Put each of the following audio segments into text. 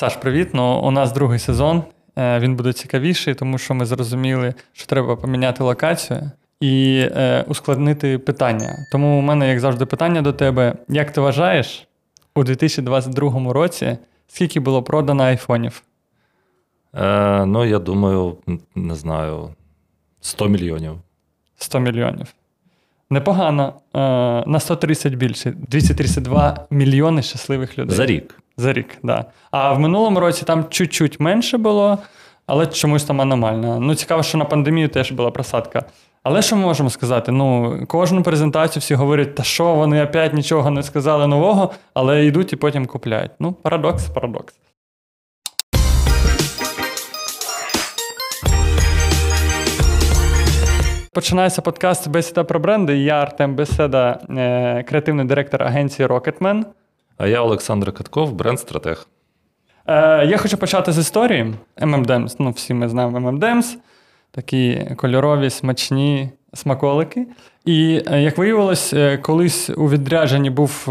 Саш, привіт. Ну, у нас другий сезон. Е, він буде цікавіший, тому що ми зрозуміли, що треба поміняти локацію і е, ускладнити питання. Тому у мене, як завжди, питання до тебе: як ти вважаєш, у 2022 році скільки було продано айфонів? Е, Ну, я думаю, не знаю, 100 мільйонів. 100 мільйонів. Непогано. Е, На 130 більше. 232 мільйони щасливих людей. За рік. За рік, так. Да. А в минулому році там чуть-чуть менше було, але чомусь там аномально. Ну, цікаво, що на пандемію теж була просадка. Але що ми можемо сказати? Ну, кожну презентацію всі говорять, та що вони опять нічого не сказали нового, але йдуть і потім купляють. Ну, парадокс, парадокс. Починається подкаст Бесіда про бренди. Я Артем Беседа, е, креативний директор агенції Rocketman. А я Олександр Катков, бренд-стратег. Е, Я хочу почати з історії. MMDems, ну всі ми знаємо MMDems, такі кольорові, смачні смаколики. І е, як виявилось, колись у відрядженні був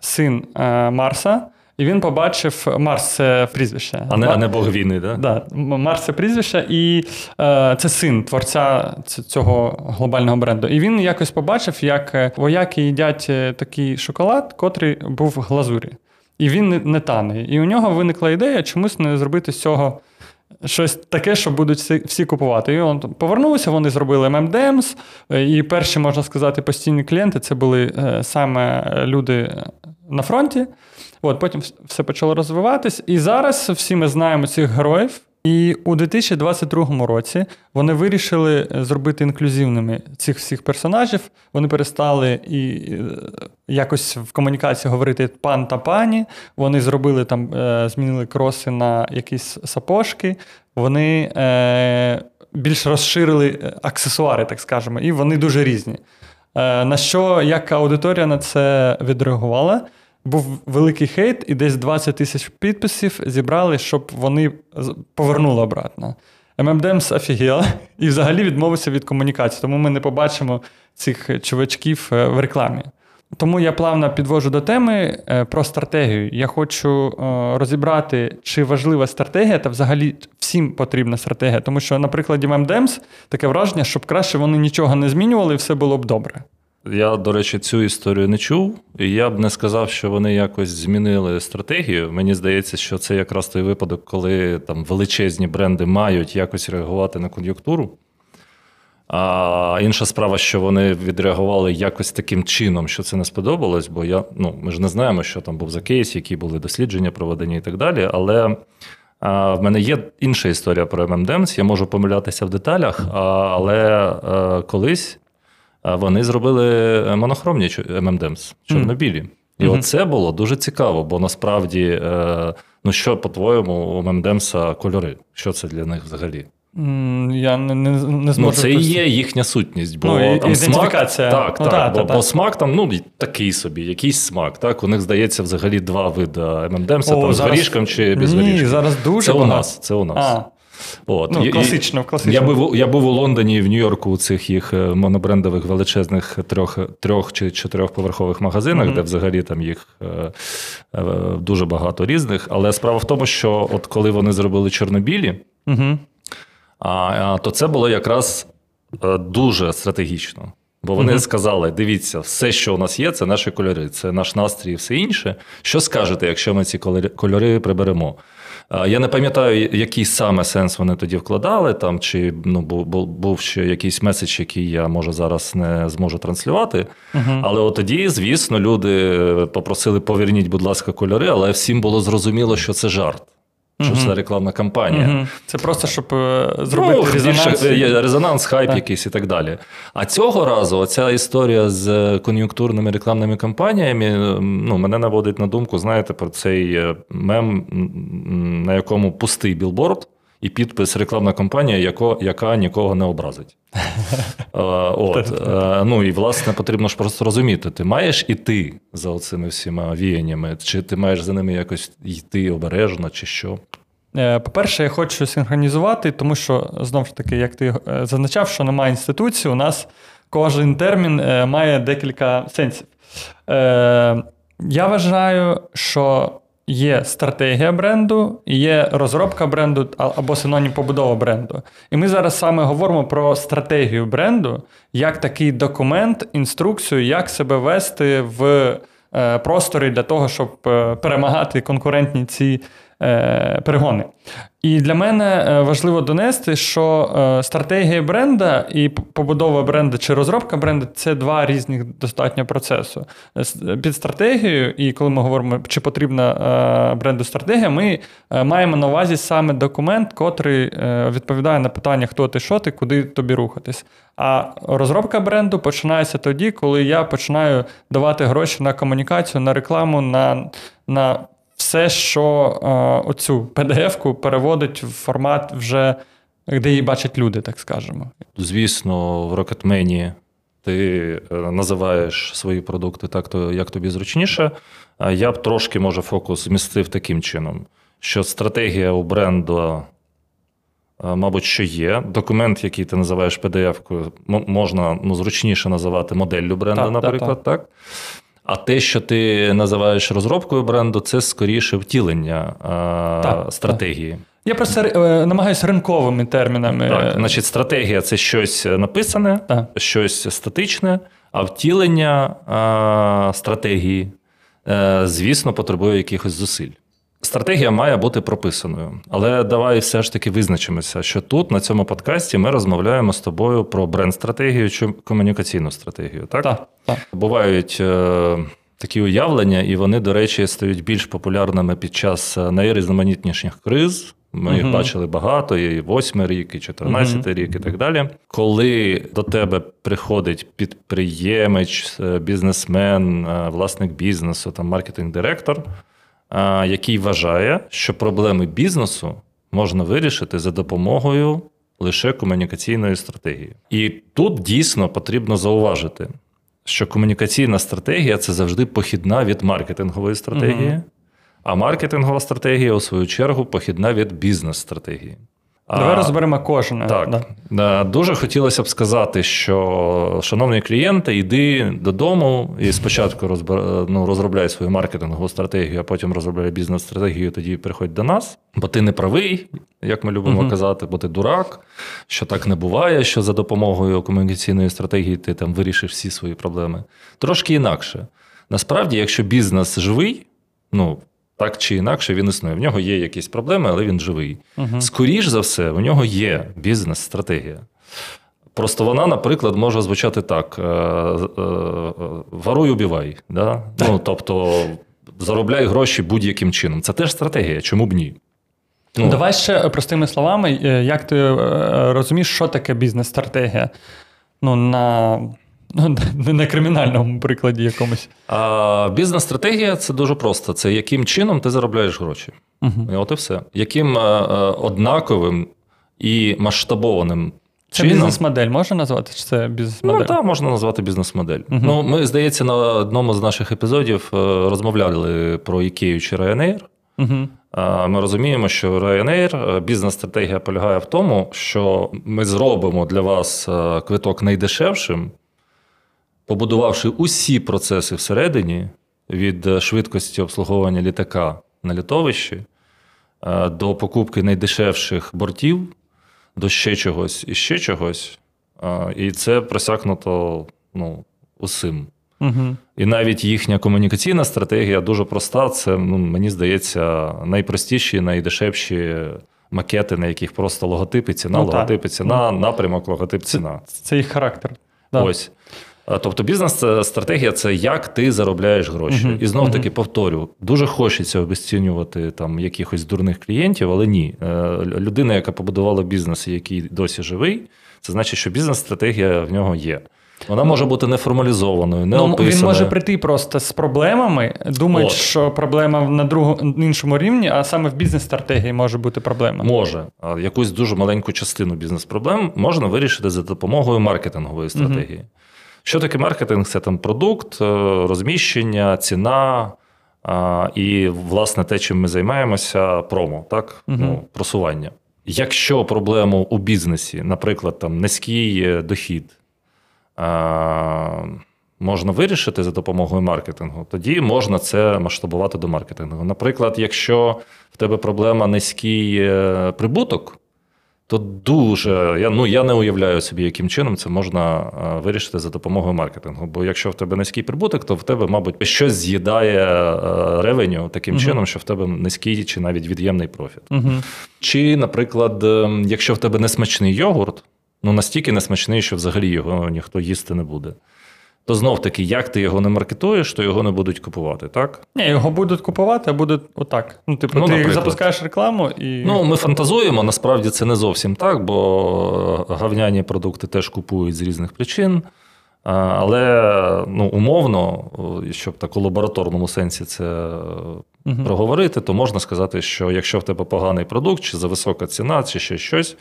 син Марса. І він побачив Марс це прізвище. А не а не Бог війни, да? Да, Марс це прізвище, і е, це син творця цього глобального бренду. І він якось побачив, як е, вояки їдять е, такий шоколад, котрий був в глазурі. І він не, не тане. І у нього виникла ідея чомусь не зробити з цього. Щось таке, що будуть всі, всі купувати. І он повернулися, вони зробили MMDMs, і перші, можна сказати, постійні клієнти це були е, саме люди на фронті. От, Потім все почало розвиватись. І зараз всі ми знаємо цих героїв. І у 2022 році вони вирішили е, зробити інклюзивними цих всіх персонажів. Вони перестали і е, якось в комунікації говорити пан та пані. Вони зробили там, е, змінили кроси на якісь сапожки. Вони більш розширили аксесуари, так скажемо, і вони дуже різні. На що як аудиторія на це відреагувала? Був великий хейт, і десь 20 тисяч підписів зібрали, щоб вони повернули обратно. M&M's офігел і взагалі відмовився від комунікації, тому ми не побачимо цих чувачків е, в рекламі. Тому я плавно підвожу до теми е, про стратегію. Я хочу е, розібрати, чи важлива стратегія, та взагалі всім потрібна стратегія. Тому що, на прикладі M&M's таке враження, щоб краще вони нічого не змінювали, і все було б добре. Я, до речі, цю історію не чув, і я б не сказав, що вони якось змінили стратегію. Мені здається, що це якраз той випадок, коли там величезні бренди мають якось реагувати на кон'юнктуру. А інша справа, що вони відреагували якось таким чином, що це не сподобалось, бо я, ну, ми ж не знаємо, що там був за кейс, які були дослідження проведені і так далі. Але а, в мене є інша історія про MMDEMS, я можу помилятися в деталях, а, але а, колись вони зробили е, монохромні MMDEMS, чорнобілі. І mm-hmm. оце було дуже цікаво, бо насправді, е, ну що, по-твоєму, у MMDEMS кольори? Що це для них взагалі? Я не не, не зможу. Ну, Це і є їхня сутність. Бо ну, там смак, так, ну, так, та, бо, та, бо смак там ну, такий собі, якийсь смак. Так? У них здається взагалі два види M&M's, там зараз... з горішком чи без Ні, горішком. зараз дуже Це багато. у нас. Це у нас. А. От. Ну, класично, класично. Я був я був у Лондоні і в Нью-Йорку у цих їх е, монобрендових величезних трьох трьох чи чотирьохповерхових магазинах, mm-hmm. де взагалі там їх е, е, дуже багато різних. Але справа в тому, що от коли вони зробили чорнобілі, mm-hmm. а, то це було якраз дуже стратегічно. Бо вони mm-hmm. сказали: дивіться, все, що у нас є, це наші кольори, це наш настрій і все інше. Що скажете, якщо ми ці кольори приберемо? Я не пам'ятаю, який саме сенс вони тоді вкладали, там чи ну, був був ще якийсь меседж, який я може зараз не зможу транслювати. uh Але от тоді, звісно, люди попросили поверніть, будь ласка, кольори, але всім було зрозуміло, що це жарт. Що це рекламна кампанія. Це просто щоб е, зробити ну, резонанс. Більше, резонанс, хайп так. якийсь і так далі. А цього разу ця історія з кон'юнктурними рекламними кампаніями ну, мене наводить на думку, знаєте, про цей е, мем, на якому пустий білборд і підпис рекламна кампанія, яко, яка нікого не образить. От. Ну і власне потрібно ж просто розуміти, ти маєш іти за цими всіма віяннями, чи ти маєш за ними якось йти обережно, чи що. Е, по-перше, я хочу синхронізувати, тому що, знову ж таки, як ти е, зазначав, що немає інституції, у нас кожен термін е, має декілька сенсів. Я вважаю, що є стратегія бренду, є розробка бренду або синонім побудова бренду. І ми зараз саме говоримо про стратегію бренду як такий документ, інструкцію, як себе вести в е, просторі для того, щоб е, перемагати конкурентні ці перегони. І для мене е, важливо донести, що е, стратегія бренда і побудова бренда чи розробка бренда це два різних достатньо процесу. Під стратегією, і коли ми говоримо, чи потрібна бренду стратегія, ми маємо на увазі саме документ, котрий відповідає на питання, хто ти, що ти, куди тобі рухатись. А розробка бренду починається тоді, коли я починаю давати гроші на комунікацію, на рекламу, на, на все, що е, оцю PDF-ку переводить в формат вже, де її бачать люди, так скажемо. Звісно, в Rocketman ти е, називаєш свої продукти так, як тобі зручніше. Я б трошки, може, фокус змістив таким чином, що стратегія у бренду. Е, мабуть, що є. Документ, який ти називаєш PDF-кою, можна ну, зручніше називати моделлю бренду, так, наприклад. так. так. А те, що ти називаєш розробкою бренду, це скоріше втілення так, стратегії. Так. Я просто е, намагаюся ринковими термінами. Так, Значить, стратегія це щось написане, так. щось статичне, а втілення а, стратегії, е, звісно, потребує якихось зусиль. Стратегія має бути прописаною, але давай все ж таки визначимося, що тут на цьому подкасті ми розмовляємо з тобою про бренд-стратегію чи комунікаційну стратегію. Так, так, так. бувають е, такі уявлення, і вони, до речі, стають більш популярними під час найрізноманітніших криз. Ми їх uh бачили багато, і восьмий рік, і 14 uh рік, і так далі. Коли до тебе приходить підприємець, е, бізнесмен, е, власник бізнесу, там маркетинг-директор який вважає, що проблеми бізнесу можна вирішити за допомогою лише комунікаційної стратегії. І тут дійсно потрібно зауважити, що комунікаційна стратегія це завжди похідна від маркетингової стратегії, угу. а маркетингова стратегія, у свою чергу, похідна від бізнес-стратегії. Давай розберемо кожне. Так. Да. Дуже хотілося б сказати, що, шановні клієнти, йди додому і спочатку розбер... ну, розробляй свою маркетингову стратегію, а потім розробляй бізнес-стратегію, тоді приходь до нас. Бо ти не правий, як ми любимо uh казати, бо ти дурак, що так не буває, що за допомогою комунікаційної стратегії ти там вирішиш всі свої проблеми. Трошки інакше. Насправді, якщо бізнес живий, ну так чи інакше він існує. В нього є якісь проблеми, але він живий. Угу. Скоріш за все, у нього є бізнес-стратегія. Просто вона, наприклад, може звучати так: е, е, варуй, убівай. Да? Ну, Тобто заробляй гроші будь-яким чином. Це теж стратегія, чому б ні? Ну. Давай ще простими словами, е, як ти розумієш, що таке бізнес-стратегія? Ну, на Ну, не на кримінальному прикладі якомусь. А Бізнес-стратегія це дуже просто. Це яким чином ти заробляєш гроші. Угу. І От і все. Яким а, е, е, однаковим і масштабованим. Це чином... бізнес-модель можна назвати? Чи це бізнес-модель? Ну, так, можна назвати бізнес-модель. Угу. Ну, Ми, здається, на одному з наших епізодів е, розмовляли про Ікею чи Ryanair. Угу. Ми розуміємо, що Ryanair, бізнес-стратегія полягає в тому, що ми зробимо для вас квиток найдешевшим побудувавши усі процеси всередині від е, швидкості обслуговування літака на літовищі е, до покупки найдешевших бортів, до ще чогось і ще чогось. Е, і це просякнуто ну, усім. Угу. І навіть їхня комунікаційна стратегія дуже проста. Це, ну, мені здається, найпростіші, найдешевші макети, на яких просто логотипи, ціна, ну, логотипи, ціна, ну, напрямок, логотип, ціна. Це, це їх характер. Да. Ось. Тобто бізнес-стратегія це як ти заробляєш гроші. Uh-huh. І знов таки повторю, дуже хочеться обесцінювати там якихось дурних клієнтів, але ні. Е, людина, яка побудувала бізнес, і який досі живий, це значить, що бізнес-стратегія в нього є. Вона може бути неформалізованою, не ну, Він може прийти просто з проблемами, думають, що проблема на другому іншому рівні, а саме в бізнес-стратегії може бути проблема. Може. А якусь дуже маленьку частину бізнес-проблем можна вирішити за допомогою маркетингової стратегії. Угу. Що таке маркетинг? Це там продукт, е, розміщення, ціна і, власне, те, чим ми займаємося, промо, так? Угу. Ну, просування. Якщо проблему у бізнесі, наприклад, там низький е, дохід, можна вирішити за допомогою маркетингу, тоді можна це масштабувати до маркетингу. Наприклад, якщо в тебе проблема низький е, прибуток, то дуже я ну я не уявляю собі, яким чином це можна е, вирішити за допомогою маркетингу. Бо якщо в тебе низький прибуток, то в тебе, мабуть, щось з'їдає е, ревеню таким uh чином, що в тебе низький чи навіть від'ємний профіт. uh Чи, наприклад, ем, якщо в тебе несмачний йогурт, ну настільки несмачний, що взагалі його ніхто їсти не буде то знов таки, як ти його не маркетуєш, то його не будуть купувати, так? Ні, його будуть купувати, а будуть отак. Ну, типу, ну, ти наприклад. запускаєш рекламу і. Ну, ми фантазуємо, насправді це не зовсім так, бо гавняні продукти теж купують з різних причин. Але ну, умовно, щоб так у лабораторному сенсі це угу. проговорити, то можна сказати, що якщо в тебе поганий продукт, чи за висока ціна, чи ще щось,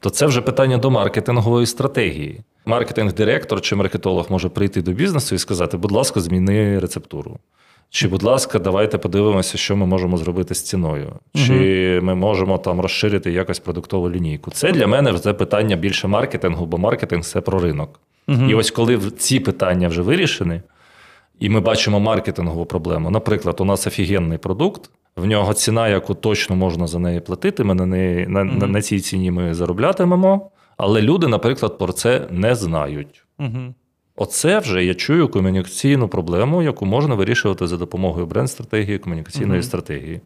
то це вже питання до маркетингової стратегії. Маркетинг-директор чи маркетолог може прийти до бізнесу і сказати, будь ласка, зміни рецептуру. Чи, будь ласка, давайте подивимося, що ми можемо зробити з ціною, чи угу. ми можемо там розширити якось продуктову лінійку. Це для мене це питання більше маркетингу, бо маркетинг це про ринок. Угу. І ось коли ці питання вже вирішені, і ми бачимо маркетингову проблему. Наприклад, у нас офігенний продукт, в нього ціна, яку точно можна за неї платити. Ми на неї на, угу. на цій ціні ми зароблятимемо. Але люди, наприклад, про це не знають. Угу. Оце вже я чую комунікаційну проблему, яку можна вирішувати за допомогою бренд-стратегії, комунікаційної угу. стратегії.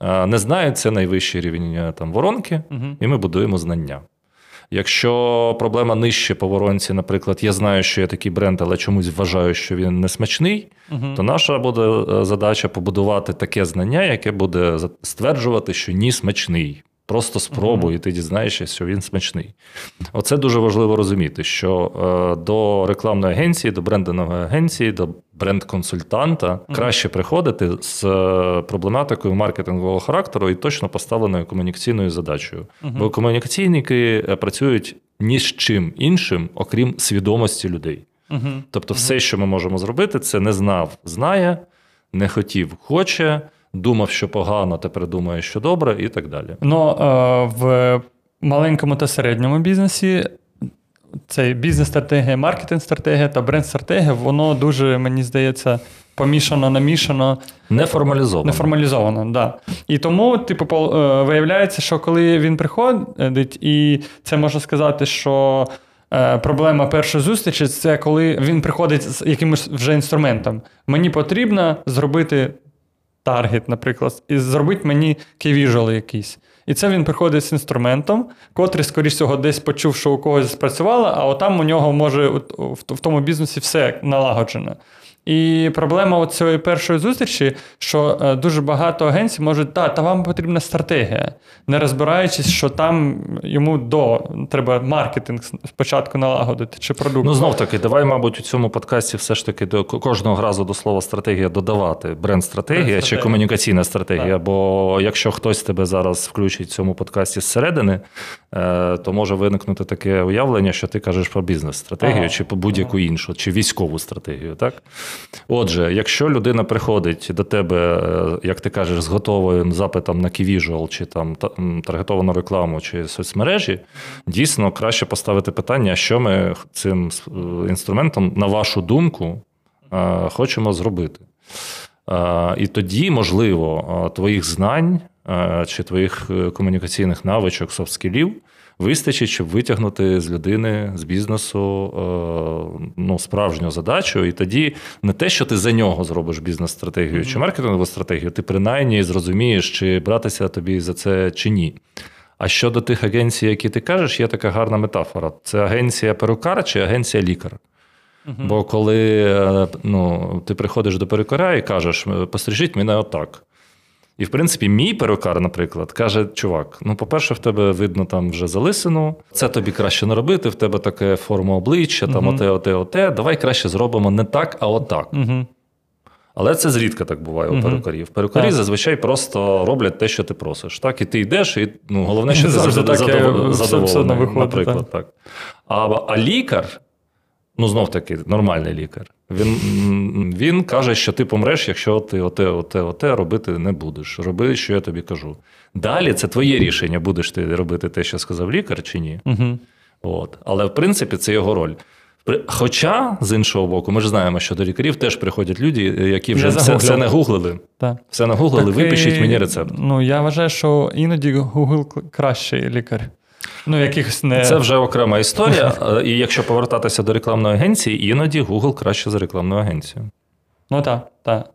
Не знають це найвищий рівень е, там воронки, угу. і ми будуємо знання. Якщо проблема нижче по воронці, наприклад, я знаю, що є такий бренд, але чомусь вважаю, що він не смачний, угу. то наша буде е, задача побудувати таке знання, яке буде стверджувати, що ні смачний. Просто спробуй, і ти дізнаєшся, що він смачний. Оце дуже важливо розуміти, що е, до рекламної агенції, до брендингової агенції, до бренд-консультанта краще приходити з е, проблематикою маркетингового характеру і точно поставленою комунікаційною задачею. Бо комунікаційники е, працюють ні з чим іншим, окрім свідомості людей. Тобто, все, що ми можемо зробити, це не знав, знає, не хотів, хоче думав, що погано, тепер думає, що добре, і так далі. Ну е, в маленькому та середньому бізнесі. Цей бізнес-стратегія, маркетинг-стратегія та бренд-стратегія, воно дуже, мені здається, помішано, намішано. Неформалізовано. Неформалізовано, так. Да. І тому, типу, е, виявляється, що коли він приходить, і це можна сказати, що е, проблема першої зустрічі це коли він приходить з якимось вже інструментом. Мені потрібно зробити таргет, наприклад, і зробить мені кей-віжуал якийсь. І це він приходить з інструментом, котрий, скоріш всього, десь почув, що у когось спрацювало, а отам у нього може в тому бізнесі все налагоджено. І проблема цієї першої зустрічі, що е, дуже багато агенцій можуть, та, та вам потрібна стратегія, не розбираючись, що там йому до треба маркетинг спочатку налагодити чи продукт. Ну знов таки, давай, мабуть, у цьому подкасті все ж таки до кожного разу до слова стратегія додавати бренд-стратегія бренд чи комунікаційна стратегія. Так. Бо якщо хтось тебе зараз включить в цьому подкасті зсередини, то може виникнути таке уявлення, що ти кажеш про бізнес-стратегію, ага. чи будь-яку іншу, чи військову стратегію. так? Отже, якщо людина приходить до тебе, е, як ти кажеш, з готовим запитом на ківіжуал, чи там таргетовану рекламу, чи соцмережі, дійсно краще поставити питання, що ми цим е, інструментом, на вашу думку, е, хочемо зробити. І тоді, можливо, твоїх знань чи твоїх комунікаційних навичок, софт-скілів вистачить, щоб витягнути з людини, з бізнесу е, ну, справжню задачу. І тоді не те, що ти за нього зробиш бізнес-стратегію чи маркетингову стратегію, ти принаймні зрозумієш, чи братися тобі за це чи ні. А щодо тих агенцій, які ти кажеш, є така гарна метафора: це агенція перукар чи агенція лікар. Бо коли е, ну, ти приходиш до перукаря і кажеш, пострижіть мене отак. І, в принципі, мій перукар, наприклад, каже: чувак, ну, по-перше, в тебе видно там вже залисину, це тобі краще не робити, в тебе таке форма обличчя, там угу. оте, оте, оте. Давай краще зробимо не так, а отак. Угу. Але це зрідка так буває у перукарів. Перукарі так. зазвичай просто роблять те, що ти просиш. Так, І ти йдеш, і ну, головне, що ти завжди задоволений, наприклад. так. А, А лікар ну знов таки нормальний лікар. Він він каже, що ти помреш, якщо ти оте, оте, оте робити не будеш. Роби, що я тобі кажу. Далі це твоє рішення, будеш ти робити те, що сказав лікар, чи ні. Угу. От. Але в принципі це його роль. Хоча, з іншого боку, ми ж знаємо, що до лікарів теж приходять люди, які вже все, все не гуглили. Так. Все не гуглили, випишіть мені рецепт. Ну, я вважаю, що іноді Google кращий лікар. Ну, якихось не... Це вже окрема історія. І якщо повертатися до рекламної агенції, іноді Google краще за рекламну агенцію. Ну так, так.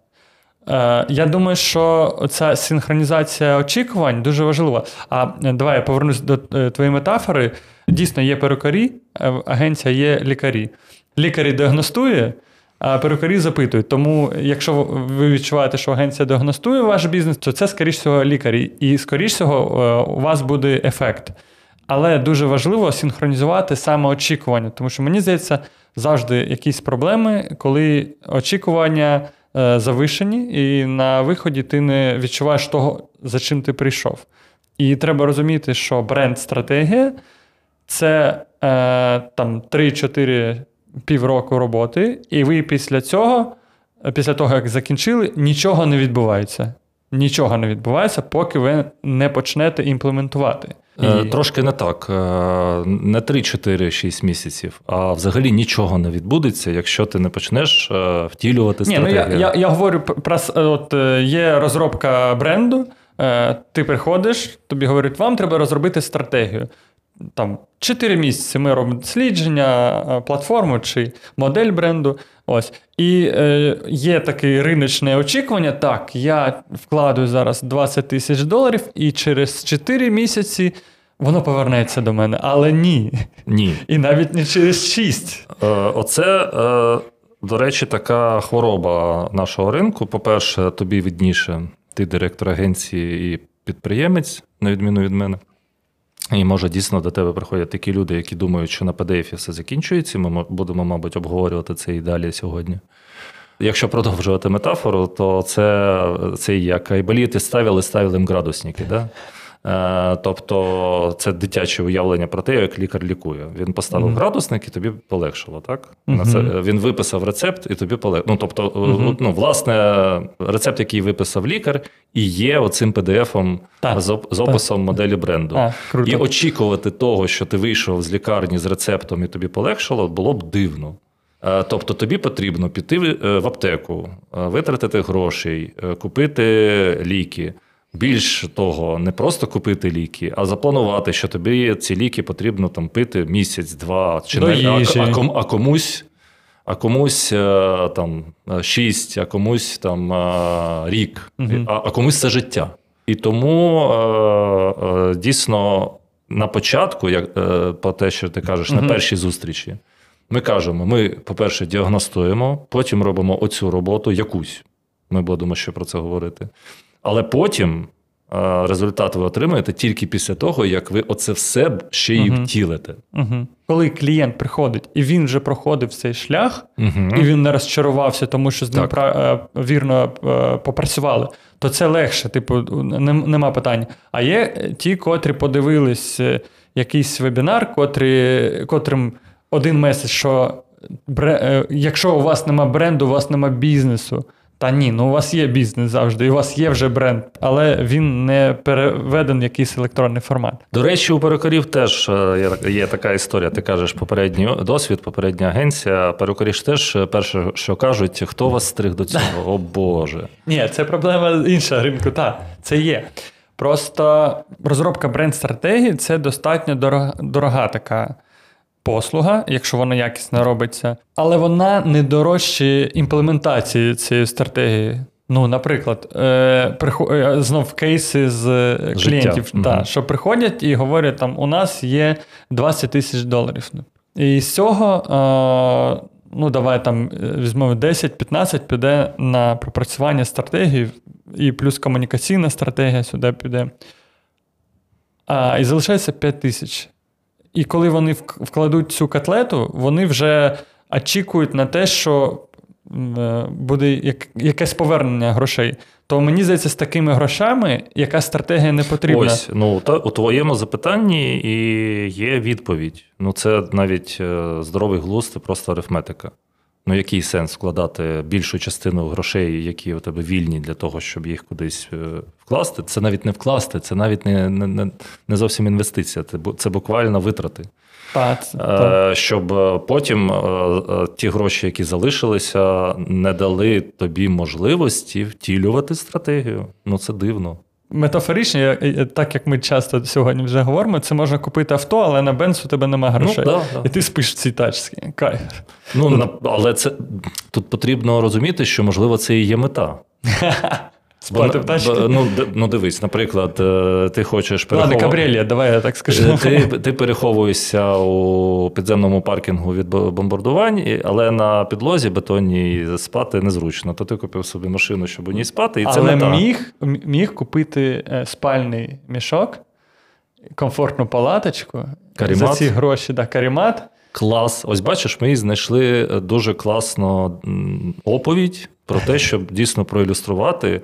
Е, Я думаю, що ця синхронізація очікувань дуже важлива. А е, давай я повернусь до е, твоєї метафори. Дійсно, є перукарі, агенція є лікарі. Лікарі діагностує, а перукарі запитують. Тому, якщо ви відчуваєте, що агенція діагностує ваш бізнес, то це, скоріш всього, лікарі. І, скоріш всього, у вас буде ефект. Але дуже важливо синхронізувати саме очікування, тому що мені здається, завжди якісь проблеми, коли очікування е, завишені, і на виході ти не відчуваєш того, за чим ти прийшов. І треба розуміти, що бренд-стратегія це е, там 3-4 півроку роботи, і ви після цього, після того, як закінчили, нічого не відбувається. Нічого не відбувається, поки ви не почнете імплементувати. Е, і... Трошки не так. Е, не 3-4-6 місяців, а взагалі нічого не відбудеться, якщо ти не почнеш е, втілювати стратегію. Ні, ну Я я, я говорю про от є розробка бренду, ти приходиш, тобі говорять, вам треба розробити стратегію. Там 4 місяці ми робимо дослідження, платформу чи модель бренду. Ось. І е, є таке риночне очікування. Так, я вкладую зараз 20 тисяч доларів, і через 4 місяці воно повернеться до мене. Але ні. Ні. І навіть не через 6. Е, Оце, е, до речі, така хвороба нашого ринку. По-перше, тобі відніше, ти директор агенції і підприємець, на відміну від мене. І може дійсно до тебе приходять такі люди, які думають, що на PDF все закінчується. Ми будемо, мабуть, обговорювати це і далі сьогодні. Якщо продовжувати метафору, то це це як айболіти ставили, ставили їм градусники. Да? Е, тобто це дитяче уявлення про те, як лікар лікує. Він поставив mm-hmm. градусник і тобі полегшило, так? Mm-hmm. Це, Він виписав рецепт і тобі полегшило. Ну, тобто, mm-hmm. ну, власне, рецепт, який виписав лікар, і є оцим PDF-ом з, з описом так. моделі бренду. А, І очікувати того, що ти вийшов з лікарні з рецептом і тобі полегшило, було б дивно. Е, тобто тобі потрібно піти в аптеку, витратити грошей, купити ліки. Більш того, не просто купити ліки, а запланувати, що тобі ці ліки потрібно там пити місяць-два, чи До не а, а, ком, а комусь а комусь е, там шість, а комусь там е, рік, угу. а, а комусь це життя. І тому е, дійсно на початку, як по те, що ти кажеш, угу. на першій зустрічі, ми кажемо: ми, по-перше, діагностуємо, потім робимо оцю роботу якусь. Ми будемо ще про це говорити. Але потім е, результат ви отримаєте тільки після того, як ви оце все ще й втілите. Угу. Коли клієнт приходить і він вже проходив цей шлях, угу. і він не розчарувався, тому що з ним так. Е, вірно е, попрацювали, то це легше, типу, нема питань. А є ті, котрі подивились якийсь вебінар, котрі, котрим один меседж, що якщо у вас нема бренду, у вас нема бізнесу. Та ні, ну у вас є бізнес завжди, і у вас є вже бренд, але він не переведений в якийсь електронний формат. До речі, у перукарів теж е, є така історія. Ти кажеш, попередній досвід, попередня агенція. Перукарі ж теж е, перше, що кажуть, хто вас стриг до цього? О Боже. Ні, це проблема інша ринку. Так, це є. Просто розробка бренд-стратегії це достатньо дорога, дорога така послуга, якщо вона якісно робиться, але вона не дорожче імплементації цієї стратегії. Ну, наприклад, е, е знов кейси з е, клієнтів, та, угу. що приходять і говорять, там у нас є 20 тисяч доларів. І з цього, е, ну, давай там е, візьмемо 10-15 піде на пропрацювання стратегії, і плюс комунікаційна стратегія сюди піде. А, І залишається 5 тисяч. І коли вони вкладуть цю котлету, вони вже очікують на те, що е, буде якесь повернення грошей. То мені здається, з такими грошами яка стратегія не потрібна. Ось, ну та у твоєму запитанні і є відповідь. Ну, це навіть е, здоровий глузд, це просто арифметика. Ну, який сенс вкладати більшу частину грошей, які у тебе вільні для того, щоб їх кудись е, вкласти? Це навіть не вкласти, це навіть не не, не зовсім інвестиція, це буквально витрати. Так, так. Щоб потім ті гроші, які залишилися, не дали тобі можливості втілювати стратегію. Ну це дивно. Метафорично, так як ми часто сьогодні вже говоримо, це можна купити авто, але на бенз у тебе немає ну, грошей. Ну, да, да. І ти спиш в цій тачці. Кайф. Ну, на, але це тут потрібно розуміти, що можливо це і є мета. Спати в? Ну, ну дивись, наприклад, е, ти хочеш переховувати... Ладно, кабрелія, давай я так скажу. Ти ти переховуєшся у підземному паркінгу від бомбардувань, але на підлозі бетонній спати незручно. То ти купив собі машину, щоб у ній спати, і це але мета. міг міг купити е, спальний мішок, комфортну палаточку карімат. за ці гроші, да, карімат. Клас. Ось бачиш, ми знайшли дуже класну оповідь про те, щоб дійсно проілюструвати.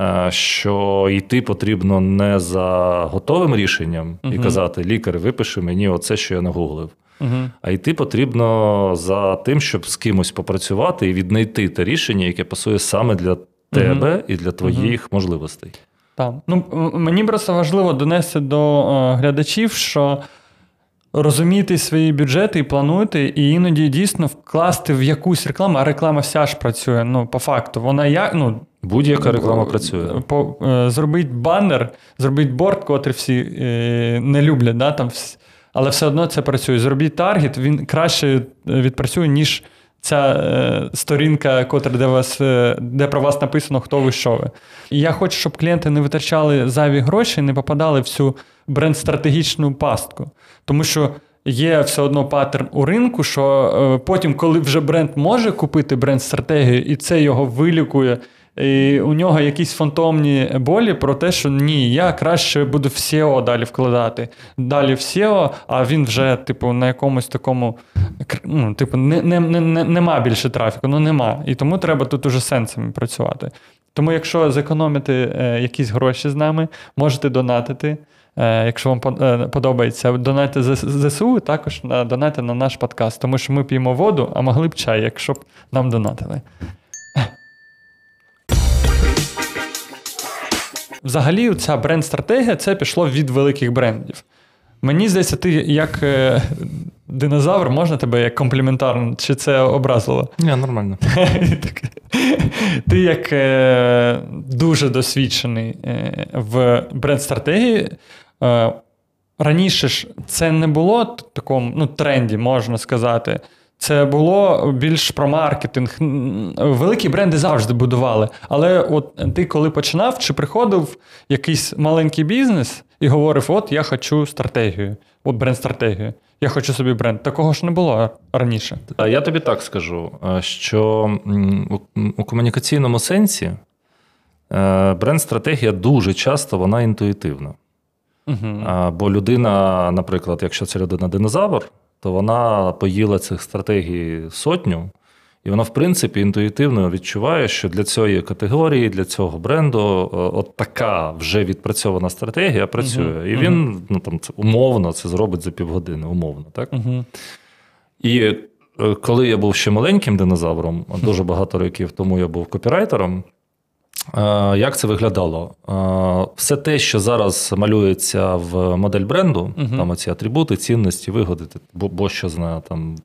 Е, що йти потрібно не за готовим рішенням і казати, лікар, випиши мені оце, що я нагуглив. uh А йти потрібно за тим, щоб з кимось попрацювати і віднайти те рішення, яке пасує саме для тебе uh і для твоїх можливостей. Так. Ну, Мені просто важливо донести до е, глядачів, що розуміти свої бюджети і планувати, і іноді дійсно вкласти в якусь рекламу, а реклама вся ж працює. Ну, по факту, вона як. ну, Будь-яка реклама працює. По, е, Зробить банер, зробіть борт, котрий всі е, не люблять, да, там, але все одно це працює. Зробіть таргет, він краще е, відпрацює, ніж ця е, сторінка, котра де вас, е, де про вас написано, хто ви що ви. І я хочу, щоб клієнти не витрачали зайві гроші, не попадали в цю бренд-стратегічну пастку. Тому що. Є все одно паттерн у ринку, що е, потім, коли вже бренд може купити бренд-стратегію, і це його вилікує і у нього якісь фантомні болі про те, що ні, я краще буду в SEO далі вкладати. Далі в SEO, а він вже, типу, на якомусь такому, ну, типу, не, не, не, нема більше трафіку, ну нема. І тому треба тут уже сенсами працювати. Тому, якщо зекономити е, якісь гроші з нами, можете донатити. Е, якщо вам е, подобається, донати ЗСУ, також донати на наш подкаст, тому що ми п'ємо воду, а могли б чай, якщо б нам донатили. Взагалі, ця бренд-стратегія це пішло від великих брендів. Мені здається, ти як е, динозавр, можна тебе як компліментарно, чи це образливо? Ні, нормально. Ти як дуже досвідчений в бренд-стратегії. Е, раніше ж це не було такому ну, тренді, можна сказати. Це було більш про маркетинг. Великі бренди завжди будували. Але от ти коли починав, чи приходив якийсь маленький бізнес і говорив: От я хочу стратегію, от бренд-стратегію. Я хочу собі бренд. Такого ж не було раніше. Я тобі так скажу, що у комунікаційному сенсі е, бренд-стратегія дуже часто вона інтуїтивна. Угу. Бо людина, наприклад, якщо це людина динозавр то вона поїла цих стратегій сотню, і вона, в принципі, інтуїтивно відчуває, що для цієї категорії, для цього бренду, от така вже відпрацьована стратегія працює. Uh-huh. І він ну, там, умовно це зробить за півгодини, умовно. так? Uh-huh. І е, коли я був ще маленьким динозавром, дуже багато років тому я був копірайтером. Як це виглядало? Все те, що зараз малюється в модель бренду, uh там оці атрибути, цінності, вигоди, бо що знає, там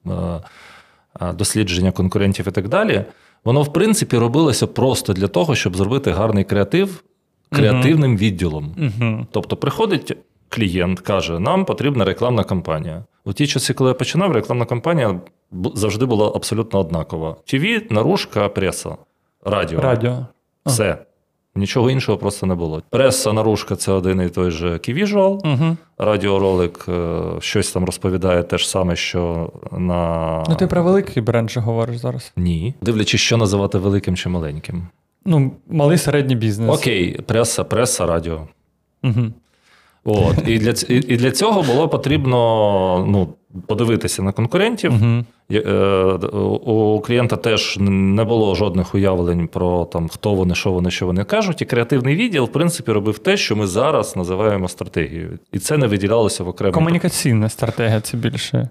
дослідження конкурентів і так далі, воно, в принципі, робилося просто для того, щоб зробити гарний креатив креативним uh відділом. uh Тобто, приходить клієнт, каже: нам потрібна рекламна кампанія. У ті часи, коли я починав, рекламна кампанія завжди була абсолютно однакова: ТВ, наружка, преса, радіо. Радіо. Все. Нічого іншого просто не було. Преса наружка це один і той же key visual, угу. радіоролик е, щось там розповідає те ж саме, що на. Ну, ти про великий бренд же говориш зараз. Ні. Дивлячись, що називати великим чи маленьким. Ну, малий середній бізнес. Окей, преса, преса, радіо. Угу. От. І для і, і для цього було потрібно ну, подивитися на конкурентів. Угу. У клієнта теж не було жодних уявлень про там, хто вони, що вони, що вони кажуть. І креативний відділ, в принципі, робив те, що ми зараз називаємо стратегією. І це не виділялося в окремо. Комунікаційна стратегія це більше.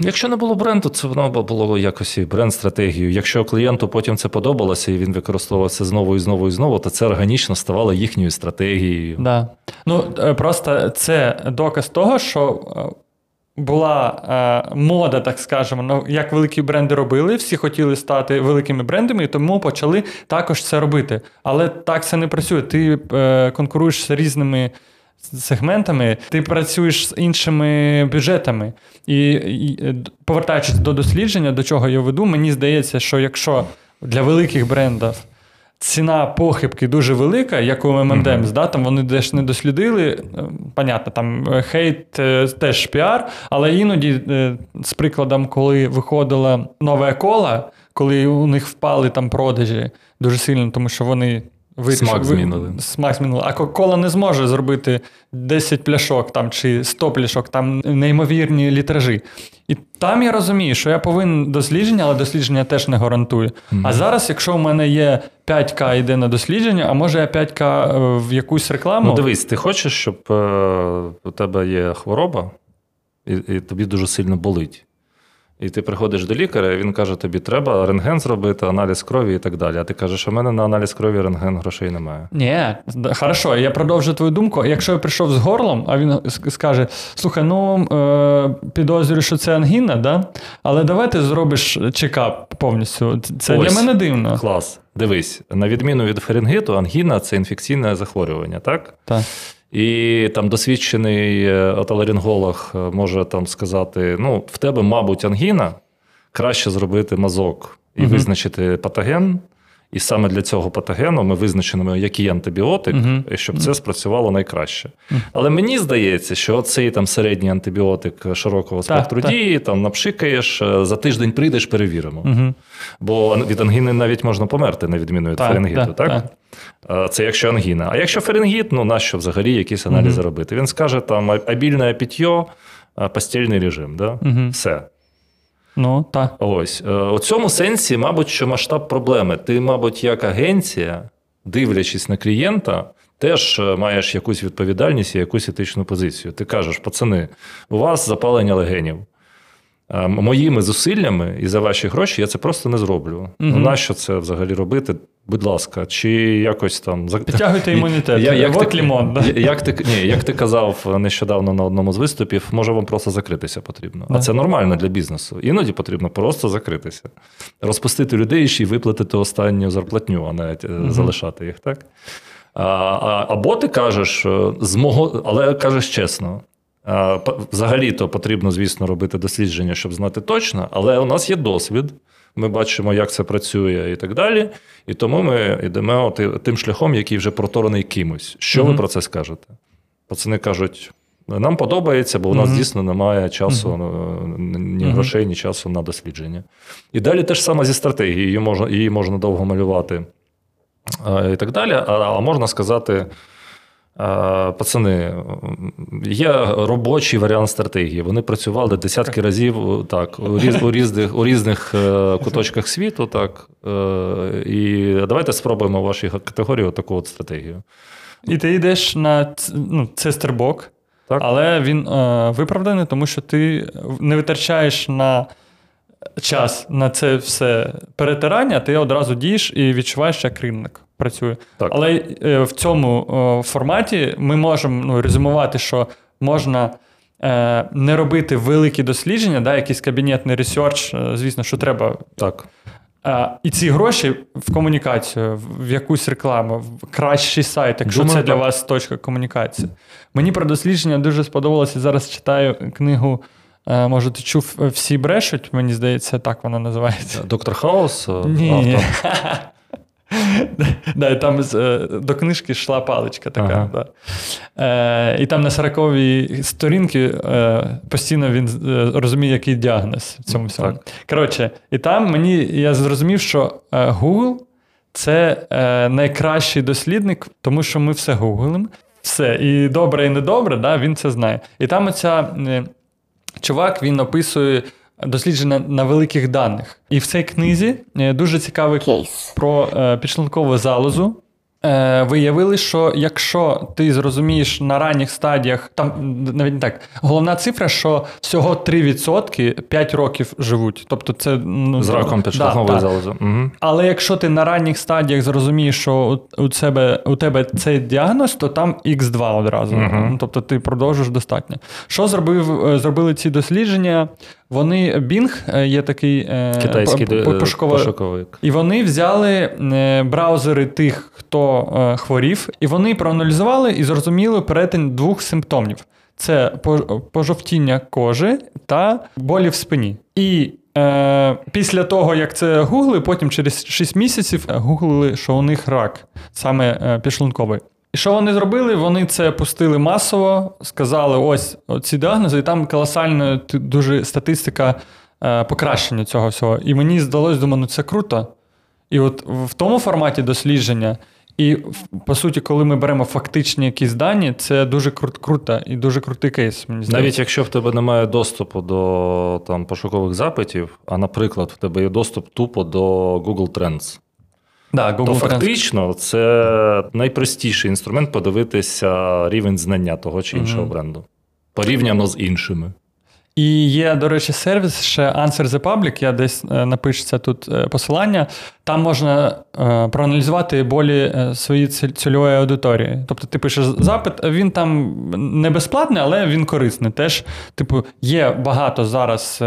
Якщо не було бренду, це воно було якось і бренд-стратегією. Якщо клієнту потім це подобалося і він використовував це знову і знову і знову, то це органічно ставало їхньою стратегією. Да. Ну, е, Просто це доказ того, що е, була е, мода, так скажемо, ну, як великі бренди робили, всі хотіли стати великими брендами, і тому почали також це робити. Але так це не працює. Ти е, конкуруєш з різними. Сегментами ти працюєш з іншими бюджетами. І, і повертаючись до дослідження, до чого я веду, мені здається, що якщо для великих брендів ціна похибки дуже велика, як у mm-hmm. да, там вони десь не дослідили. Е, понятно, там е, хейт е, теж піар, але іноді, з прикладом, коли виходила нова кола, коли у них впали там продажі дуже сильно, тому що вони Вирішив, смак змінили. Смак змінили. А кола не зможе зробити 10 пляшок там, чи 100 пляшок, там неймовірні літражі. І там я розумію, що я повинен дослідження, але дослідження теж не гарантує. Mm-hmm. А зараз, якщо в мене є 5К йде на дослідження, а може я 5К е, в якусь рекламу. Ну, дивись, ти хочеш, щоб е, у тебе є хвороба, і, і тобі дуже сильно болить. І ти приходиш до лікаря, і він каже, тобі треба рентген зробити, аналіз крові і так далі. А ти кажеш, у мене на аналіз крові рентген грошей немає. Ні, хорошо, я продовжу твою думку. Якщо я прийшов з горлом, а він скаже: слухай, ну е, підозрюю, що це ангіна, да? але давай ти зробиш чекап повністю. Це Ось, для мене дивно. Клас. Дивись, на відміну від фарингіту, ангіна це інфекційне захворювання, так? Так. І там досвідчений е, отоларинголог е, може там сказати: ну, в тебе, мабуть, ангіна, краще зробити мазок і угу. визначити патоген. І саме для цього патогену ми визначимо, який антибіотик, uh-huh. щоб це спрацювало найкраще. Uh-huh. Але мені здається, що цей там середній антибіотик широкого спектру так, дії, так. там напшикаєш, е, за тиждень прийдеш, перевіримо. Uh-huh. Бо від ангіни навіть можна померти, на відміну від так, фарингіту, так? Е, це якщо ангіна. А якщо фарингіт, ну нащо взагалі якісь аналізи робити? Він скаже, там обільне питьо, постільний режим. Да? Все. Ну, так. Ось. Е, у цьому сенсі, мабуть, що масштаб проблеми. Ти, мабуть, як агенція, дивлячись на клієнта, теж е, маєш якусь відповідальність і якусь етичну позицію. Ти кажеш, пацани, у вас запалення легенів. Е, моїми зусиллями і за ваші гроші я це просто не зроблю. Угу. Ну, нащо це взагалі робити? Будь ласка, чи якось там Підтягуйте імунітет. Я, як, ти, лімон, да? як, ти, ні, як ти казав нещодавно на одному з виступів, може вам просто закритися потрібно. А це нормально для бізнесу. Іноді потрібно просто закритися, розпустити людей ще й виплатити останню зарплатню, а не угу. залишати їх, так? А, Або ти кажеш, е, з мого, але кажеш чесно. Взагалі-то потрібно, звісно, робити дослідження, щоб знати точно, але у нас є досвід. Ми бачимо, як це працює і так далі. І тому ми йдемо тим шляхом, який вже проторений кимось. Що mm ви про це скажете? Пацани кажуть: нам подобається, бо у нас mm дійсно немає часу, mm ні грошей, ні часу на дослідження. І далі те ж саме зі стратегією, її можна її можна довго малювати і так далі. А можна сказати. Пацани, є робочий варіант стратегії. Вони працювали десятки разів так, у різ, у різних у різних е, куточках світу. так. Е, і давайте спробуємо в вашій категорії таку от стратегію. І ти йдеш на ну, цистербок, так. але він е, виправданий, тому що ти не витрачаєш на час на це все перетирання, ти одразу дієш і відчуваєш, як ринок працює. Так. Але е, в цьому е, форматі ми можемо ну, резюмувати, що можна. Е, не робити великі дослідження, да, якийсь кабінетний ресерч, звісно, що треба. Так. І ці гроші в комунікацію, в якусь рекламу, в кращий сайт, якщо Думаю, це для вас точка комунікації. Мені про дослідження дуже сподобалося. Зараз читаю книгу. Може, ти чув всі брешуть, мені здається, так вона називається. Доктор Хаус? Ні. Да, Там е, до книжки йшла паличка така. Ага. Да. Е, І там на 40-й сторінці е, постійно він е, розуміє, який діагноз в цьому всьому. Коротше, і там мені я зрозумів, що е, Google це е, найкращий дослідник, тому що ми все гуглимо. Все, і добре, і недобре, да, він це знає. І там оця чувак він описує дослідження на великих даних. І в цій книзі е, дуже цікавий кейс про е, підшлункову залозу. Е, виявили, що якщо ти зрозумієш на ранніх стадіях, там навіть не так, головна цифра, що всього 3% 5 років живуть. Тобто це ну, з раком підшлункової да, залози. Угу. Але якщо ти на ранніх стадіях зрозумієш, що у тебе у тебе цей діагноз, то там Х2 одразу. Угу. Тобто ти продовжуєш достатньо. Що зробив, е, зробили ці дослідження? Вони Bing е, є такий е, Китайський пошуковик. І вони взяли браузери тих, хто хворів, і вони проаналізували і зрозуміли перетин двох симптомів: це пожовтіння кожи та болі в спині. І Е, Після того, як це гугли, потім через 6 місяців гуглили, що у них рак, саме е, підшлунковий. І що вони зробили? Вони це пустили масово, сказали: ось ці діагнози, і там колосальна дуже статистика е, покращення цього всього. І мені здалося, думаю, ну це круто. І от в тому форматі дослідження і по суті, коли ми беремо фактичні якісь дані, це дуже кру- круто і дуже крутий кейс. Мені здається. Навіть якщо в тебе немає доступу до там пошукових запитів, а наприклад, в тебе є доступ тупо до Google Trends. Да, Google То фактично це найпростіший інструмент подивитися рівень знання того чи іншого угу. бренду порівняно з іншими. І є, до речі, сервіс ще Answer the Public, я десь е, напишеться тут е, посилання. Там можна е, проаналізувати болі своєї цільової аудиторії. Тобто ти пишеш запит, він там не безплатний, але він корисний. Теж, типу, є багато зараз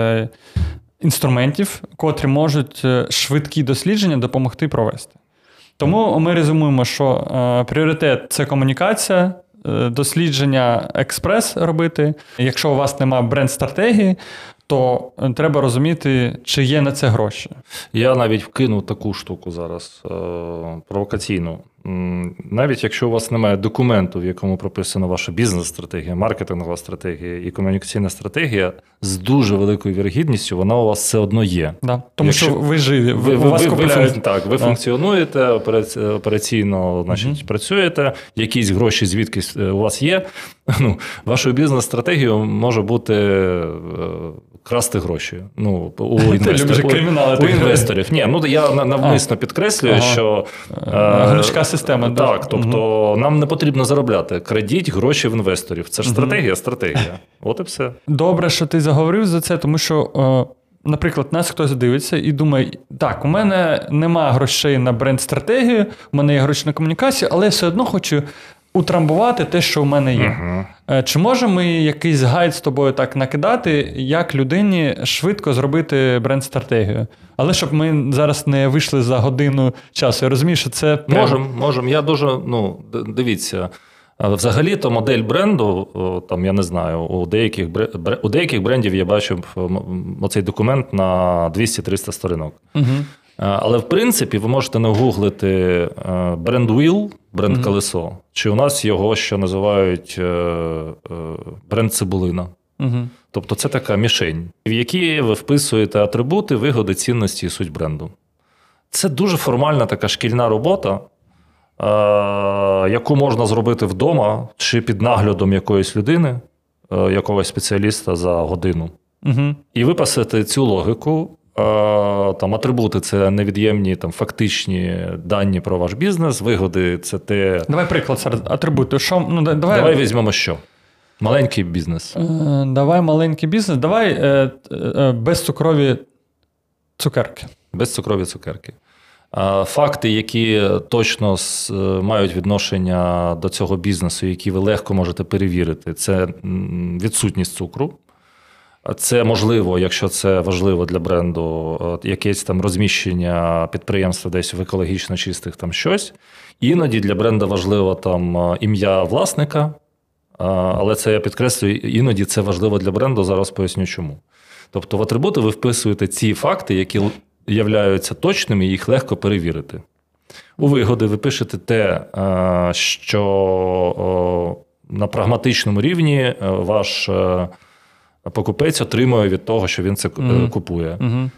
інструментів, котрі можуть швидкі дослідження допомогти провести. Тому ми резюмуємо, що пріоритет це комунікація. Е, дослідження експрес робити. Якщо у вас немає бренд-стратегії, то треба розуміти, чи є на це гроші. Я навіть вкинув таку штуку зараз е, провокаційну. Навіть якщо у вас немає документу, в якому прописана ваша бізнес-стратегія, маркетингова стратегія і комунікаційна стратегія, з дуже великою вірогідністю вона у вас все одно є. Да. Тому якщо що ви живі, ви, ви, вас ви, ви, так, ви да. функціонуєте, операційно значить, угу. працюєте, якісь гроші звідкись е, у вас є. Ну, Вашою бізнес-стратегією може бути е, красти гроші. Ну, у інвесторів. У, у інвесторів. Ні, ну я навмисно а. підкреслюю, ага. що Гнучка система. Так, да. тобто угу. нам не потрібно заробляти. Крадіть гроші в інвесторів. Це ж стратегія, стратегія. От і все. Добре, що ти заговорив за це, тому що. Наприклад, нас хтось дивиться і думає, так, у мене нема грошей на бренд-стратегію, у мене є гроші на комунікацію, але я все одно хочу утрамбувати те, що в мене є. Uh-huh. Чи можемо ми якийсь гайд з тобою так накидати, як людині швидко зробити бренд-стратегію? Але щоб ми зараз не вийшли за годину часу. Я розумію, що це прям... можемо. Можемо. Я дуже ну дивіться. Взагалі-то модель бренду, там я не знаю, у деяких у деяких брендів я бачив оцей документ на 200-300 сторінок. Угу. Але в принципі ви можете нагуглити бренд Wheel, бренд колесо, угу. чи у нас його ще називають е, е, бренд цибулина. Угу. Тобто це така мішень, в якій ви вписуєте атрибути, вигоди, цінності і суть бренду. Це дуже формальна така шкільна робота, яку можна зробити вдома чи під наглядом якоїсь людини, е, якогось спеціаліста за годину. Угу. І виписати цю логіку там Атрибути це невід'ємні там фактичні дані про ваш бізнес, вигоди це те. Давай приклад серед атрибути. Що, ну, Давай давай візьмемо що? Маленький бізнес. Е, давай маленький бізнес. Давай е, е, безцукрові цукерки. Безцукрові цукерки. Факти, які точно мають відношення до цього бізнесу, які ви легко можете перевірити, це відсутність цукру. Це можливо, якщо це важливо для бренду, якесь там розміщення підприємства десь в екологічно чистих там щось. Іноді для бренду важливо там ім'я власника, але це я підкреслюю, іноді це важливо для бренду. Зараз поясню чому. Тобто в атрибути ви вписуєте ці факти, які являються точними, і їх легко перевірити. У вигоди ви пишете те, що на прагматичному рівні е, ваш. Покупець отримує від того, що він це mm-hmm. купує. Mm-hmm.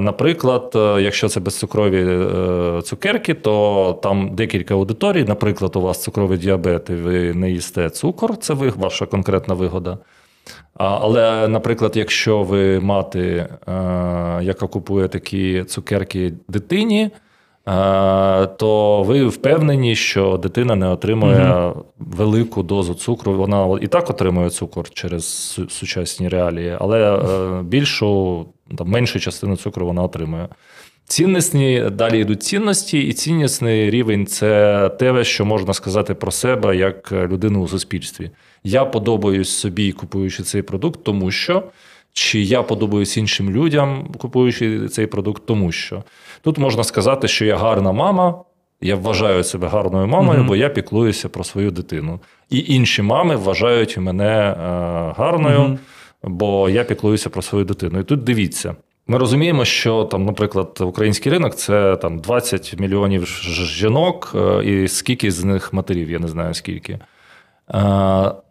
Наприклад, е, якщо це безцукрові е, цукерки, то там декілька аудиторій. Наприклад, у вас цукровий діабет, і ви не їсте цукор, це ваша конкретна вигода. Але, наприклад, якщо ви мати, яка купує такі цукерки дитині, то ви впевнені, що дитина не отримує угу. велику дозу цукру. Вона і так отримує цукор через сучасні реалії, але е, більшу там, меншу частину цукру вона отримує. Цінності далі йдуть цінності, і ціннісний рівень це те, що можна сказати про себе як людину у суспільстві. Я подобаюсь собі, купуючи цей продукт, тому що чи я подобаюсь іншим людям, купуючи цей продукт, тому що тут можна сказати, що я гарна мама. Я вважаю себе гарною мамою, uh-huh. бо я піклуюся про свою дитину. І інші мами вважають мене е, гарною, uh-huh. бо я піклуюся про свою дитину. І тут дивіться, ми розуміємо, що там, наприклад, український ринок це там 20 мільйонів жінок, е, і скільки з них матерів, я не знаю скільки. Е,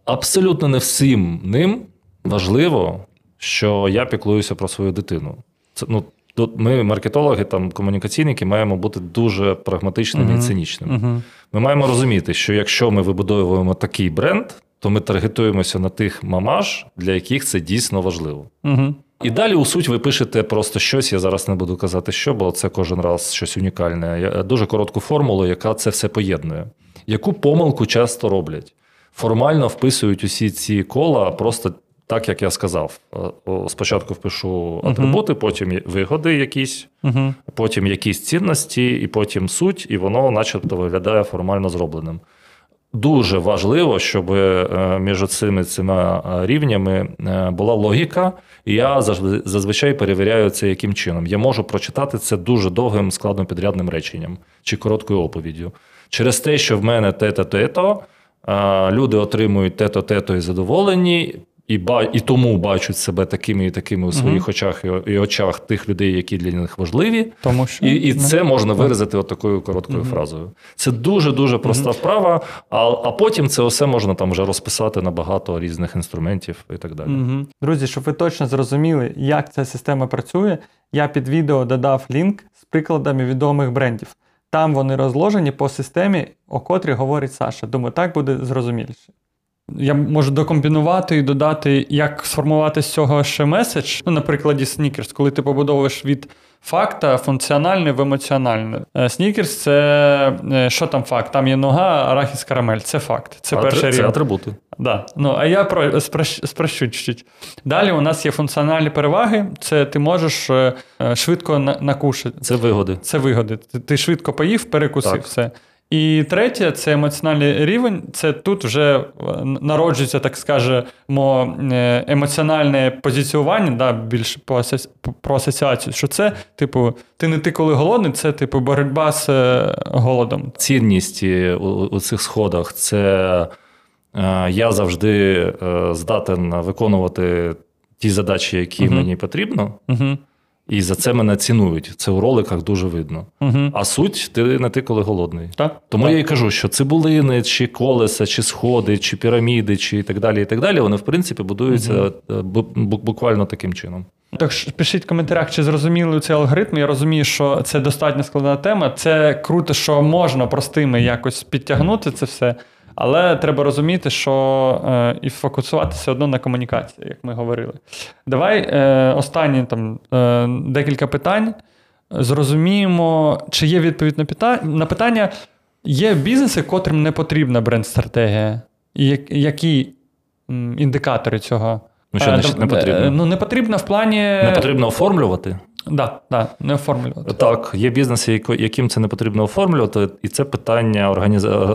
абсолютно не всім ним важливо, що я піклуюся про свою дитину. Це ну. Тут ми, маркетологи, там комунікаційники, маємо бути дуже прагматичними uh-huh. і цинічними. Uh-huh. Ми маємо розуміти, що якщо ми вибудовуємо такий бренд, то ми таргетуємося на тих мамаш, для яких це дійсно важливо. Uh-huh. І далі у суть ви пишете просто щось. Я зараз не буду казати, що, бо це кожен раз щось унікальне. Дуже коротку формулу, яка це все поєднує. Яку помилку часто роблять? Формально вписують усі ці кола просто так, як я сказав. Е, спочатку впишу атрибути, uh-huh. потім вигоди якісь, uh-huh. потім якісь цінності, і потім суть, і воно, начебто, виглядає формально зробленим. Дуже важливо, щоб е, між цими цими е, рівнями була логіка, і я зазвичай перевіряю це яким чином. Я можу прочитати це дуже довгим складнопідрядним реченням чи короткою оповіддю. Через те, що в мене те-то, те-то, люди отримують те-то, те-то і задоволені. І ба і тому бачать себе такими і такими у своїх угу. очах і, і очах тих людей, які для них важливі. Тому що і і це можна виразити от такою короткою угу. фразою. Це дуже дуже проста вправа. А а потім це все можна там вже розписати на багато різних інструментів і так далі. Друзі, щоб ви точно зрозуміли, як ця система працює, я під відео додав лінк з прикладами відомих брендів. Там вони розложені по системі, о котрій говорить Саша. Думаю, так буде зрозуміліше. Я можу докомбінувати і додати, як сформувати з цього ще меседж. Ну, на прикладі снікерс, коли ти побудовуєш від факта функціональне в емоціональне. Снікерс це е, що там факт? Там є нога, арахіс карамель. Це факт. Це перший рівень. Це атрибути. Да. Ну, А я про спрощу чуть-чуть. Далі у нас є функціональні переваги. Це ти можеш е, е, швидко накушати. Це вигоди. Це вигоди. Ти швидко поїв, перекусив так. все. І третє це емоціональний рівень. Це тут вже е, народжується, так скажемо, е, емоціональне позиціювання, да, більш про асоціацію. Що це, типу, ти не ти коли голодний, це типу боротьба з е, голодом. Цінність у, у цих сходах це я завжди здатен виконувати ті задачі, які угу. мені потрібно. Угу. І за це мене цінують. Це у роликах дуже видно. Угу. А суть ти не ти, коли голодний. Так, Тому так. я і кажу, що цибулини, чи колеса, чи сходи, чи піраміди, чи і так далі, і так далі, вони в принципі будуються угу. буквально таким чином. Так пишіть в коментарях, чи зрозуміли цей алгоритм. Я розумію, що це достатньо складна тема. Це круто, що можна простими якось підтягнути це все. Але треба розуміти, що е, і фокусуватися одно на комунікації, як ми говорили. Давай е, останні там е, декілька питань. Зрозуміємо, чи є відповідь на питання. На питання. Є бізнеси, котрим не потрібна бренд-стратегія. І які індикатори цього? Ну, що значить не потрібно? Ну, не потрібно в плані. Не потрібно оформлювати. Да, да, не оформлювати. Так, є бізнеси, яким це не потрібно оформлювати, і це питання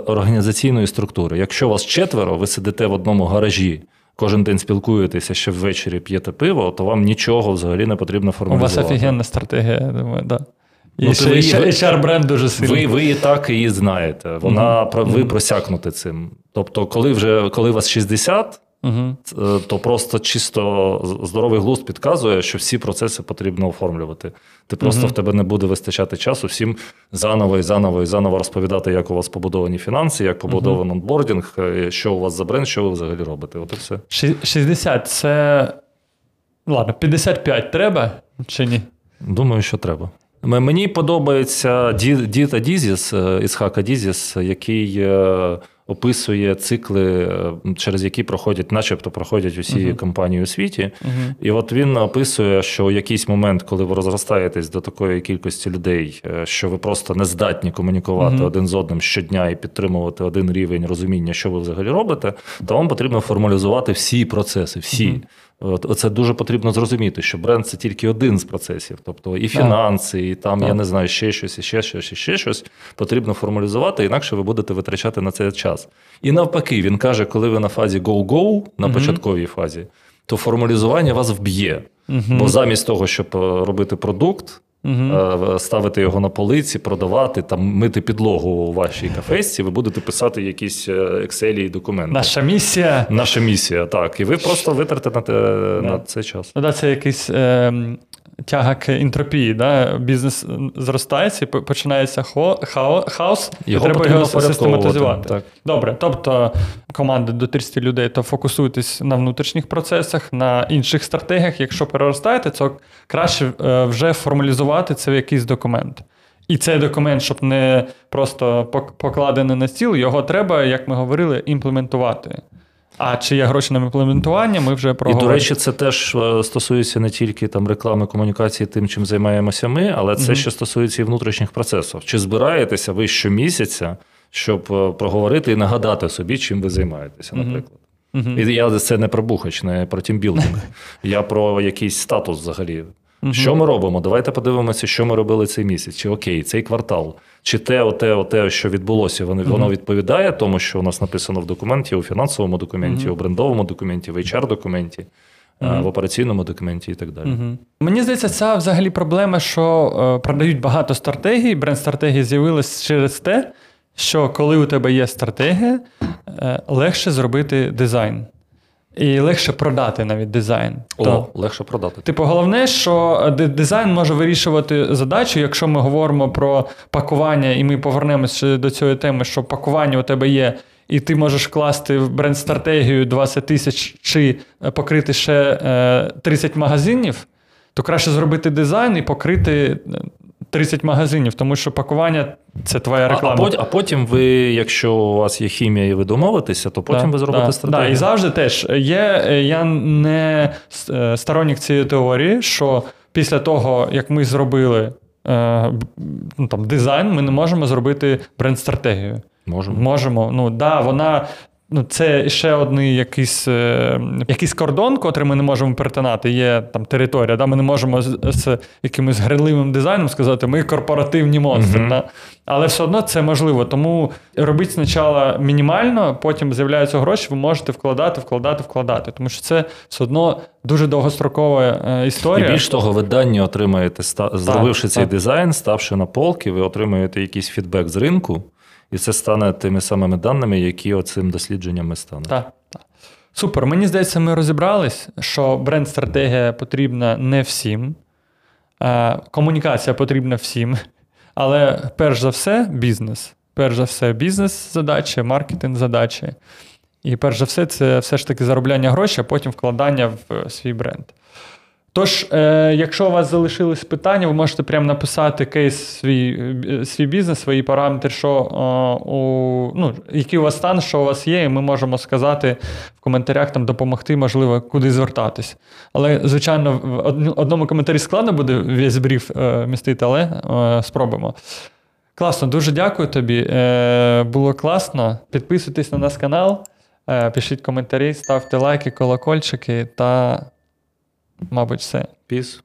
організаційної структури. Якщо вас четверо, ви сидите в одному гаражі, кожен день спілкуєтеся, ще ввечері п'єте пиво, то вам нічого взагалі не потрібно формалізувати. У вас офігенна стратегія, я думаю, да. І ну, ще, ви, HR бренд дуже сильний. Ви ви і так її знаєте. Вона mm-hmm. ви просякнути цим. Тобто, коли вже коли вас 60, Угу. То просто чисто здоровий глузд підказує, що всі процеси потрібно оформлювати. Ти просто угу. в тебе не буде вистачати часу всім заново і заново і заново розповідати, як у вас побудовані фінанси, як побудований угу. онбордінг, е, що у вас за бренд, що ви взагалі робите. От і все. 60 це. Ладно, 55 треба чи ні? Думаю, що треба. Мені подобається дід Адізес, Іцхак Адізес, який описує цикли, е, через які проходять, начебто проходять усі е компанії у світі. е І от він описує, що у якийсь момент, коли ви розростаєтесь до такої кількості людей, е, що ви просто не здатні комунікувати е один з одним щодня і підтримувати один рівень розуміння, що ви взагалі робите, то вам потрібно формалізувати всі процеси, всі. Це дуже потрібно зрозуміти, що бренд це тільки один з процесів. Тобто і фінанси, і там, так. я не знаю, ще щось, і ще щось, і ще щось потрібно формалізувати, інакше ви будете витрачати на це час. І навпаки, він каже, коли ви на фазі go-go, на угу. початковій фазі, то формалізування вас вб'є. Угу. Бо замість того, щоб е, робити продукт, Угу. Ставити його на полиці, продавати, там мити підлогу у вашій кафесці, ви будете писати якісь е, Excel і документи. Наша місія. Наша місія, так. І ви просто витратите на те, yeah. на цей час. Ну, да, Це якийсь е, тяга к інтропії. Да? Бізнес зростається, і починається хао, хаос, його і треба його систематизувати. Так. Добре, тобто команди до 30 людей, то фокусуйтесь на внутрішніх процесах, на інших стратегіях. Якщо переростаєте, то краще е, вже формалізувати це в якийсь документ. І цей документ, щоб не просто покладений на стіл, його треба, як ми говорили, імплементувати. А чи є гроші на імплементування, ми вже проговорили. І, до речі, це теж е, стосується не тільки там реклами комунікації, тим, чим займаємося ми, але це mm-hmm. ще стосується і внутрішніх процесів. Чи збираєтеся ви щомісяця, щоб е, проговорити і нагадати собі, чим ви займаєтеся, наприклад? Mm-hmm. І я це не про бухач, не про тімбілдинг. Я про якийсь статус взагалі. Угу. Що ми робимо? Давайте подивимося, що ми робили цей місяць, чи окей, цей квартал, чи те, оте, оте, що відбулося, воно угу. воно відповідає тому, що у нас написано в документі, у фінансовому документі, угу. у брендовому документі, в HR-документі. В операційному документі і так далі. Угу. Мені здається, це взагалі проблема, що е, продають багато стратегій. Бренд-стратегії з'явилась через те, що коли у тебе є стратегія, е, легше зробити дизайн. І легше продати навіть дизайн. О, То, легше продати. Типу, головне, що дизайн може вирішувати задачу, якщо ми говоримо про пакування, і ми повернемося до цієї теми, що пакування у тебе є, і ти можеш вкласти в бренд-стратегію 20 тисяч чи покрити ще 30 е, магазинів, то краще зробити дизайн і покрити 30 магазинів, тому що пакування це твоя реклама. А, а потім ви, якщо у вас є хімія і ви домовитеся, то потім да, ви зробите да, стратегію. Да, І завжди теж є. Я не е, сторонник цієї теорії, що після того, як ми зробили е, ну, там, дизайн, ми не можемо зробити бренд-стратегію. Можемо. Можемо. Ну, да, вона Ну, Це ще один якийсь е, якийсь кордон, котрий ми не можемо перетинати. Є там територія. Да? Ми не можемо з, з якимось гринливим дизайном сказати, ми корпоративні монстри. Uh-huh. Да? Але все одно це можливо. Тому робіть спочатку мінімально, потім з'являються гроші, ви можете вкладати, вкладати, вкладати. Тому що це все одно дуже довгострокова е, історія. І більш того, ви дані отримаєте, зробивши так, цей так. дизайн, ставши на полки, ви отримуєте якийсь фідбек з ринку. І це стане тими самими даними, які оцим дослідженнями стануть. Так, так. Супер. Мені здається, ми розібрались, що бренд-стратегія потрібна не всім, комунікація потрібна всім. Але перш за все, бізнес. Перш за все, бізнес-задачі, маркетинг-задачі. І перш за все, це все ж таки заробляння грошей, а потім вкладання в е, свій бренд. Тож, е, якщо у вас залишились питання, ви можете прямо написати кейс свій е, свій бізнес, свої параметри, що е, у, ну, який у вас стан, що у вас є, і ми можемо сказати в коментарях там допомогти, можливо, куди звертатись. Але, звичайно, в одному коментарі складно буде весь бриф е, містити, але е, спробуємо. Класно, дуже дякую тобі. Е, Було класно. Підписуйтесь на наш канал, пишіть коментарі, ставте лайки, колокольчики та. Мабуть, все. Піс.